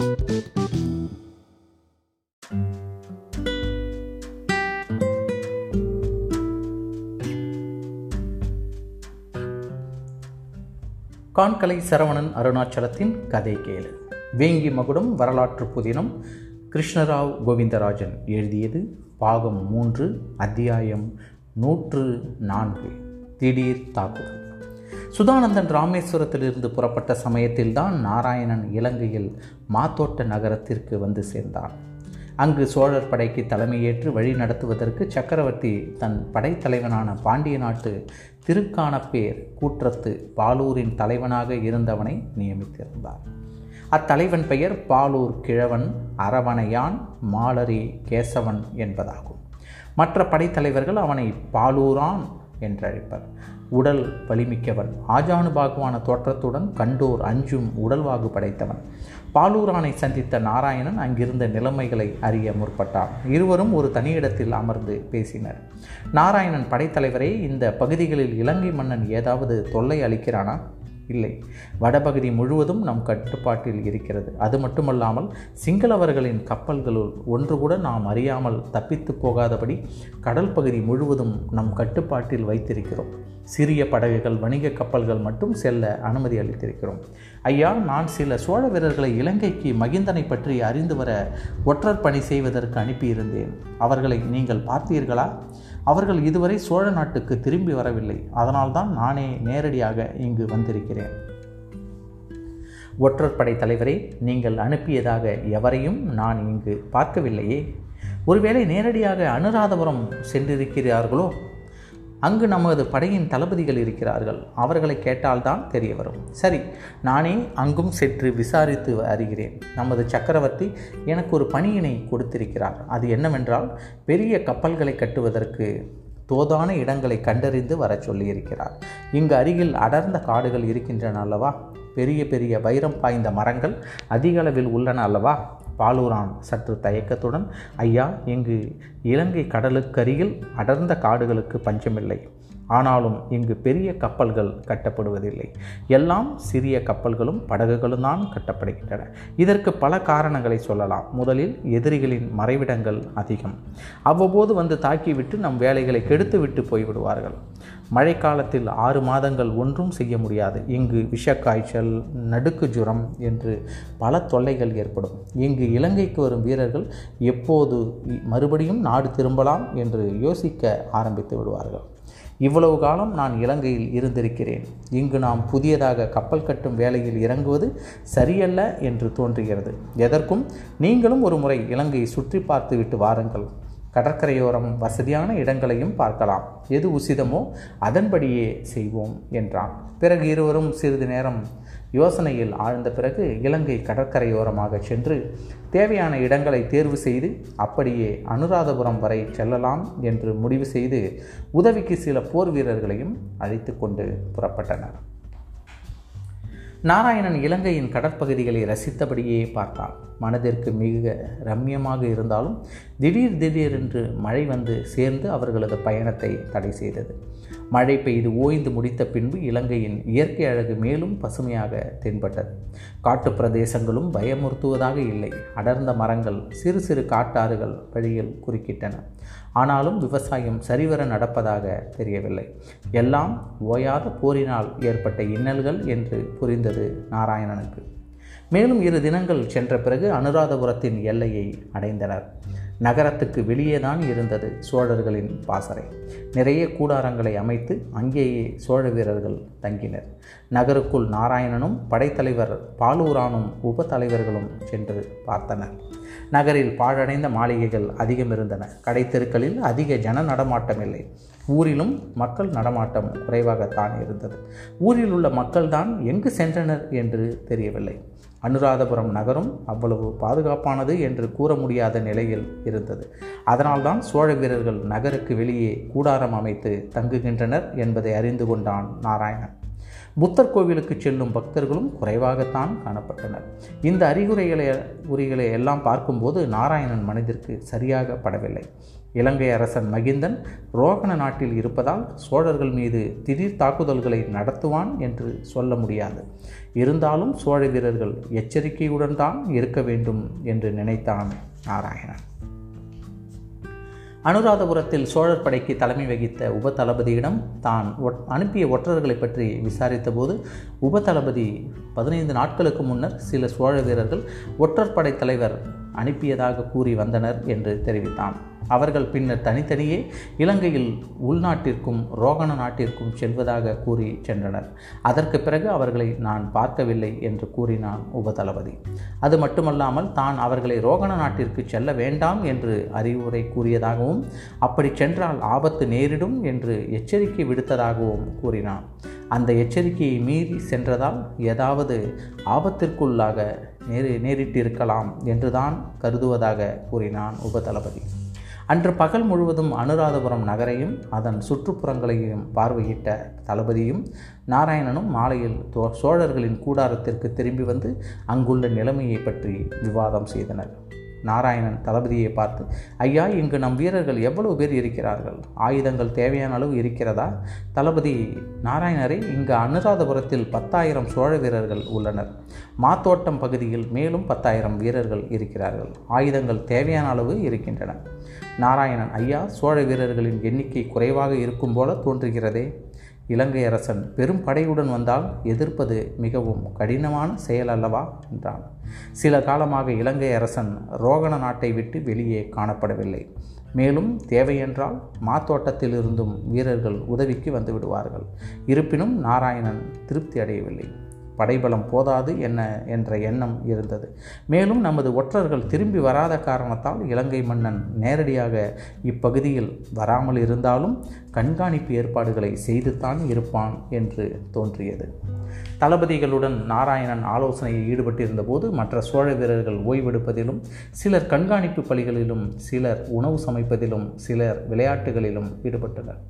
கான்கலை சரவணன் அருணாச்சலத்தின் கதை கேளு. வேங்கி மகுடம் வரலாற்று புதினம் கிருஷ்ணராவ் கோவிந்தராஜன் எழுதியது பாகம் மூன்று அத்தியாயம் நூற்று நான்கு திடீர் தாக்குதல். சுதானந்தன் ராமேஸ்வரத்திலிருந்து புறப்பட்ட சமயத்தில்தான் நாராயணன் இலங்கையில் மாத்தோட்ட நகரத்திற்கு வந்து சேர்ந்தான். அங்கு சோழர் படைக்கு தலைமையேற்று வழி நடத்துவதற்கு சக்கரவர்த்தி தன் படைத்தலைவனான பாண்டிய நாட்டு திருக்கானப்பேர் கூற்றத்து பாலூரின் தலைவனாக இருந்தவனை நியமித்திருந்தார். அத்தலைவன் பெயர் பாலூர் கிழவன் அரவணையான் மாலரி கேசவன் என்பதாகும். மற்ற படைத்தலைவர்கள் அவனை பாலூரான் என்றழைப்பர். உடல் வலிமிக்கவன். ஆஜானுபாகுவான தோற்றத்துடன் கண்டோர் அஞ்சும் உடல்வாகு படைத்தவன். பாலூரானை சந்தித்த நாராயணன் அங்கிருந்த நிலைமைகளை அறிய முற்பட்டான். இருவரும் ஒரு தனியிடத்தில் அமர்ந்து பேசினர். நாராயணன் படைத்தலைவரே இந்த பகுதிகளில் இலங்கை மன்னன் ஏதாவது தொல்லை அளிக்கிறானா? இல்லை. வடபகுதி முழுவதும் நம் கட்டுப்பாட்டில் இருக்கிறது. அது மட்டுமல்லாமல் சிங்களவர்களின் கப்பல்களுள் ஒன்று கூட நாம் அறியாமல் தப்பித்து போகாதபடி கடல் பகுதி முழுவதும் நம் கட்டுப்பாட்டில் வைத்திருக்கிறோம். சிறிய படகுகள் வணிக கப்பல்கள் மட்டும் செல்ல அனுமதி அளித்திருக்கிறோம். ஐயா நான் சில சோழ வீரர்களை இலங்கைக்கு மகிந்தனை பற்றி அறிந்து வர ஒற்றர் பணி செய்வதற்கு அனுப்பியிருந்தேன். அவர்களை நீங்கள் பார்த்தீர்களா? அவர்கள் இதுவரை சோழ நாட்டுக்கு திரும்பி வரவில்லை. அதனால்தான் நானே நேரடியாக இங்கு வந்திருக்கிறேன். ஒற்றற்படை தலைவரே நீங்கள் அனுப்பியதாக எவரையும் நான் இங்கு பார்க்கவில்லையே. ஒருவேளை நேரடியாக அனுராதபுரம் சென்றிருக்கிறார்களோ? அங்கு நமது படையின் தளபதிகள் இருக்கிறார்கள். அவர்களை கேட்டால்தான் தெரிய வரும். சரி நானே அங்கும் சென்று விசாரித்து அறிகிறேன். நமது சக்கரவர்த்தி எனக்கு ஒரு பணியினை கொடுத்திருக்கிறார். அது என்னவென்றால் பெரிய கப்பல்களை கட்டுவதற்கு தோதான இடங்களை கண்டறிந்து வர சொல்லியிருக்கிறார். இங்கு அருகில் அடர்ந்த காடுகள் இருக்கின்றன அல்லவா? பெரிய பெரிய வைரம் பாய்ந்த மரங்கள் அதிக அளவில் உள்ளன அல்லவா? பாலூரான் சற்று தயக்கத்துடன் ஐயா இங்கு இலங்கை கடலுக்கருகில் அடர்ந்த காடுகளுக்கு பஞ்சமில்லை. ஆனாலும் இங்கு பெரிய கப்பல்கள் கட்டப்படுவதில்லை. எல்லாம் சிறிய கப்பல்களும் படகுகளும் தான் கட்டப்படுகின்றன. இதற்கு பல காரணங்களை சொல்லலாம். முதலில் எதிரிகளின் மறைவிடங்கள் அதிகம். அவ்வப்போது வந்து தாக்கிவிட்டு நம் வேலைகளை கெடுத்து விட்டு போய்விடுவார்கள். மழைக்காலத்தில் ஆறு மாதங்கள் ஒன்றும் செய்ய முடியாது. இங்கு விஷக்காய்ச்சல் நடுக்கு ஜுரம் என்று பல தொல்லைகள் ஏற்படும். இங்கு இலங்கைக்கு வரும் வீரர்கள் எப்போது மறுபடியும் நாடு திரும்பலாம் என்று யோசிக்க ஆரம்பித்து விடுவார்கள். இவ்வளவு காலம் நான் இலங்கையில் இருந்திருக்கிறேன். இங்கு நாம் புதியதாக கப்பல் கட்டும் வேலையில் இறங்குவது சரியல்ல என்று தோன்றுகிறது. எதற்கும் நீங்களும் ஒரு முறை இலங்கையை சுற்றி பார்த்துவிட்டு வாருங்கள். கடற்கரையோரம் வசதியான இடங்களையும் பார்க்கலாம். எது உசிதமோ அதன்படியே செய்வோம் என்றான். பிறகு இருவரும் சிறிது நேரம் யோசனையில் ஆழ்ந்த பிறகு இலங்கை கடற்கரையோரமாக சென்று தேவையான இடங்களை தேர்வு செய்து அப்படியே அனுராதபுரம் வரை செல்லலாம் என்று முடிவு செய்து உதவிக்கு சில போர் வீரர்களையும் அழைத்து கொண்டு புறப்பட்டனர். நாராயணன் இலங்கையின் கடற்பகுதிகளை ரசித்தபடியே பார்த்தான். மனதிற்கு மிக ரம்யமாக இருந்தாலும் திடீர் திடீரென்று மழை வந்து சேர்ந்து அவர்களது பயணத்தை தடை செய்தது. மழை பெய்து ஓய்ந்து முடித்த பின்பு இலங்கையின் இயற்கை அழகு மேலும் பசுமையாக தென்பட்டது. காட்டு பிரதேசங்களும் பயமுறுத்துவதாக இல்லை. அடர்ந்த மரங்கள் சிறு சிறு காட்டாறுகள் வழியில் குறுக்கிட்டன. ஆனாலும் விவசாயம் சரிவர நடப்பதாக தெரியவில்லை. எல்லாம் ஓயாத போரினால் ஏற்பட்ட இன்னல்கள் என்று புரிந்தது நாராயணனுக்கு. மேலும் இரு தினங்கள் சென்ற பிறகு அனுராதபுரத்தின் எல்லையை அடைந்தனர். நகரத்துக்கு வெளியேதான் இருந்தது சோழர்களின் பாசறை. நிறைய கூடாரங்களை அமைத்து அங்கேயே சோழ வீரர்கள் தங்கினர். நகருக்குள் நாராயணனும் படைத்தலைவர் பாலூரானும் உப தலைவர்களும் சென்று பார்த்தனர். நகரில் பாழடைந்த மாளிகைகள் அதிகம் இருந்தன கடைத்தெருக்களில் அதிக ஜன நடமாட்டம் இல்லை ஊரிலும் மக்கள் நடமாட்டம் குறைவாகத்தான் இருந்தது. ஊரில் உள்ள மக்கள்தான் எங்கு சென்றனர் என்று தெரியவில்லை. அனுராதபுரம் நகரம் அவ்வளவு பாதுகாப்பானது என்று கூற முடியாத நிலையில் இருந்தது. அதனால்தான் சோழ வீரர்கள் நகருக்கு வெளியே கூடாரம் அமைத்து தங்குகின்றனர் என்பதை அறிந்து கொண்டான் நாராயணன். புத்தர் கோவிலுக்கு செல்லும் பக்தர்களும் குறைவாகத்தான் காணப்பட்டனர். இந்த அறிகுறைகளை உரிகளை எல்லாம் பார்க்கும்போது நாராயணன் மனதிற்கு சரியாக படவில்லை. இலங்கை அரசன் மகிந்தன் ரோகண நாட்டில் இருப்பதால் சோழர்கள் மீது திடீர் தாக்குதல்களை நடத்துவான் என்று சொல்ல முடியாது. இருந்தாலும் சோழ வீரர்கள் எச்சரிக்கையுடன் தான் இருக்க வேண்டும் என்று நினைத்தான் நாராயணன். அனுராதபுரத்தில் சோழர் படைக்கு தலைமை வகித்த உப தளபதியிடம் தான் அனுப்பிய ஒற்றர்களை பற்றி விசாரித்தபோது உப தளபதி பதினைந்து நாட்களுக்கு முன்னர் சில சோழ வீரர்கள் ஒற்றர் படை தலைவர் அனுப்பியதாக கூறி வந்தனர் என்று தெரிவித்தான். அவர்கள் பின்னர் தனித்தனியே இலங்கையில் உள்நாட்டிற்கும் ரோகண நாட்டிற்கும் செல்வதாக கூறி சென்றனர். அதற்கு பிறகு அவர்களை நான் பார்க்கவில்லை என்று கூறினான் உபதளபதி. அது மட்டுமல்லாமல் தான் அவர்களை ரோகண நாட்டிற்கு செல்ல வேண்டாம் என்று அறிவுரை கூறியதாகவும் அப்படி சென்றால் ஆபத்து நேரிடும் என்று எச்சரிக்கை விடுத்ததாகவும் கூறினான். அந்த எச்சரிக்கையை மீறி சென்றதால் ஏதாவது ஆபத்திற்குள்ளாக நேரி நேரிட்டிருக்கலாம் என்றுதான் கருதுவதாக கூறினான் உபதளபதி. அன்று பகல் முழுவதும் அனுராதபுரம் நகரையும் அதன் சுற்றுப்புறங்களையும் பார்வையிட்ட தளபதியும் நாராயணனும் மாலையில் சோழர்களின் கூடாரத்திற்கு திரும்பி வந்து அங்குள்ள நிலைமையை பற்றி விவாதம் செய்தனர். நாராயணன் தளபதியை பார்த்து ஐயா இங்கு நம் வீரர்கள் எவ்வளவு பேர் இருக்கிறார்கள்? ஆயுதங்கள் தேவையான அளவு இருக்கிறதா? தளபதி நாராயணரை இங்கு அனுராதபுரத்தில் பத்தாயிரம் சோழ வீரர்கள் உள்ளனர். மாத்தோட்டம் பகுதியில் மேலும் பத்தாயிரம் வீரர்கள் இருக்கிறார்கள். ஆயுதங்கள் தேவையான அளவு இருக்கின்றன. நாராயணன் ஐயா சோழ வீரர்களின் எண்ணிக்கை குறைவாக இருக்கும் போல தோன்றுகிறதே. இலங்கை அரசன் பெரும் படையுடன் வந்தால் எதிர்ப்பது மிகவும் கடினமான செயல் அல்லவா? என்றான். சில காலமாக இலங்கை அரசன் ரோகண நாட்டை விட்டு வெளியே காணப்படவில்லை. மேலும் தேவையென்றால் மாத்தோட்டத்திலிருந்தும் வீரர்கள் உதவிக்கு வந்துவிடுவார்கள் இருப்பினும் நாராயணன் திருப்தி அடையவில்லை. படைபலம் போதாது என்ன என்ற எண்ணம் இருந்தது. மேலும் நமது ஒற்றர்கள் திரும்பி வராத காரணத்தால் இலங்கை மன்னன் நேரடியாக இப்பகுதியில் வராமல் இருந்தாலும் கண்காணிப்பு ஏற்பாடுகளை செய்துத்தான் இருப்பான் என்று தோன்றியது. தளபதிகளுடன் நாராயணன் ஆலோசனையில் ஈடுபட்டிருந்தபோது மற்ற சோழ வீரர்கள் ஓய்வெடுப்பதிலும் சிலர் கண்காணிப்பு பணிகளிலும் சிலர் உணவு சமைப்பதிலும் சிலர் விளையாட்டுகளிலும் ஈடுபட்டனர்.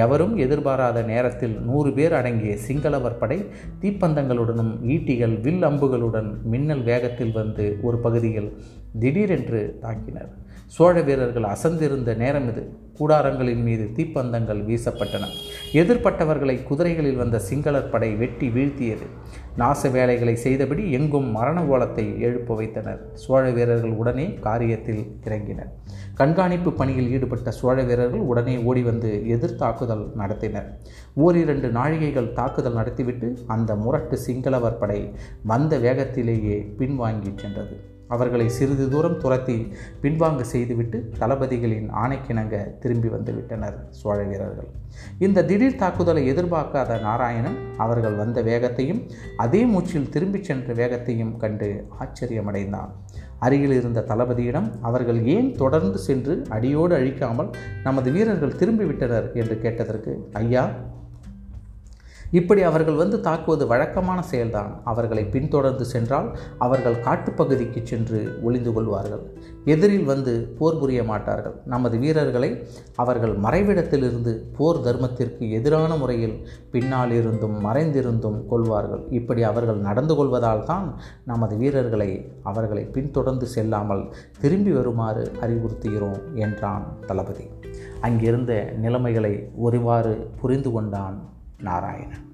எவரும் எதிர்பாராத நேரத்தில் நூறு பேர் அடங்கிய சிங்களவர் படை தீப்பந்தங்களுடனும் ஈட்டிகள் வில் அம்புகளுடன் மின்னல் வேகத்தில் வந்து ஒரு பகுதியில் திடீரென்று தாக்கினர். சோழ வீரர்கள் அசந்திருந்த நேரம் இது. கூடாரங்களின் மீது தீப்பந்தங்கள் வீசப்பட்டன. எதிர்ப்பட்டவர்களை குதிரைகளில் வந்த சிங்களர் படை வெட்டி வீழ்த்தியது. நாச வேலைகளை செய்தபடி எங்கும் மரண கோலத்தை எழுப்ப வைத்தனர். சோழ வீரர்கள் உடனே காரியத்தில் இறங்கினர். கண்காணிப்பு பணியில் ஈடுபட்ட சோழ வீரர்கள் உடனே ஓடி வந்து எதிர் தாக்குதல் நடத்தினர். ஓரிரண்டு நாழிகைகள் தாக்குதல் நடத்திவிட்டு அந்த முரட்டு சிங்களவர் படை வந்த வேகத்திலேயே பின்வாங்கி சென்றது. அவர்களை சிறிது தூரம் துரத்தி பின்வாங்க செய்துவிட்டு தளபதிகளின் ஆணைக்கிணங்க திரும்பி வந்து விட்டனர் சோழ வீரர்கள். இந்த திடீர் தாக்குதலை எதிர்பார்க்காத நாராயணன் அவர்கள் வந்த வேகத்தையும் அதே மூச்சில் திரும்பிச் சென்ற வேகத்தையும் கண்டு ஆச்சரியமடைந்தான். அருகில் இருந்த தளபதியிடம் அவர்கள் ஏன் தொடர்ந்து சென்று அடியோடு அழிக்காமல் நமது வீரர்கள் திரும்பிவிட்டனர்? என்று கேட்டதற்கு ஐயா இப்படி அவர்கள் வந்து தாக்குவது வழக்கமான செயல்தான். அவர்களை பின்தொடர்ந்து சென்றால் அவர்கள் காட்டுப்பகுதிக்கு சென்று ஒளிந்து கொள்வார்கள். எதிரில் வந்து போர் புரிய மாட்டார்கள். நமது வீரர்களை அவர்கள் மறைவிடத்திலிருந்து போர் தர்மத்திற்கு எதிரான முறையில் பின்னால் இருந்தும் மறைந்திருந்தும் கொள்வார்கள். இப்படி அவர்கள் நடந்து கொள்வதால் தான் நமது வீரர்களை அவர்களை பின்தொடர்ந்து செல்லாமல் திரும்பி வருமாறு அறிவுறுத்துகிறோம் என்றான் தளபதி. அங்கிருந்த நிலைமைகளை ஒருவாறு புரிந்து கொண்டான் நாராயணன்.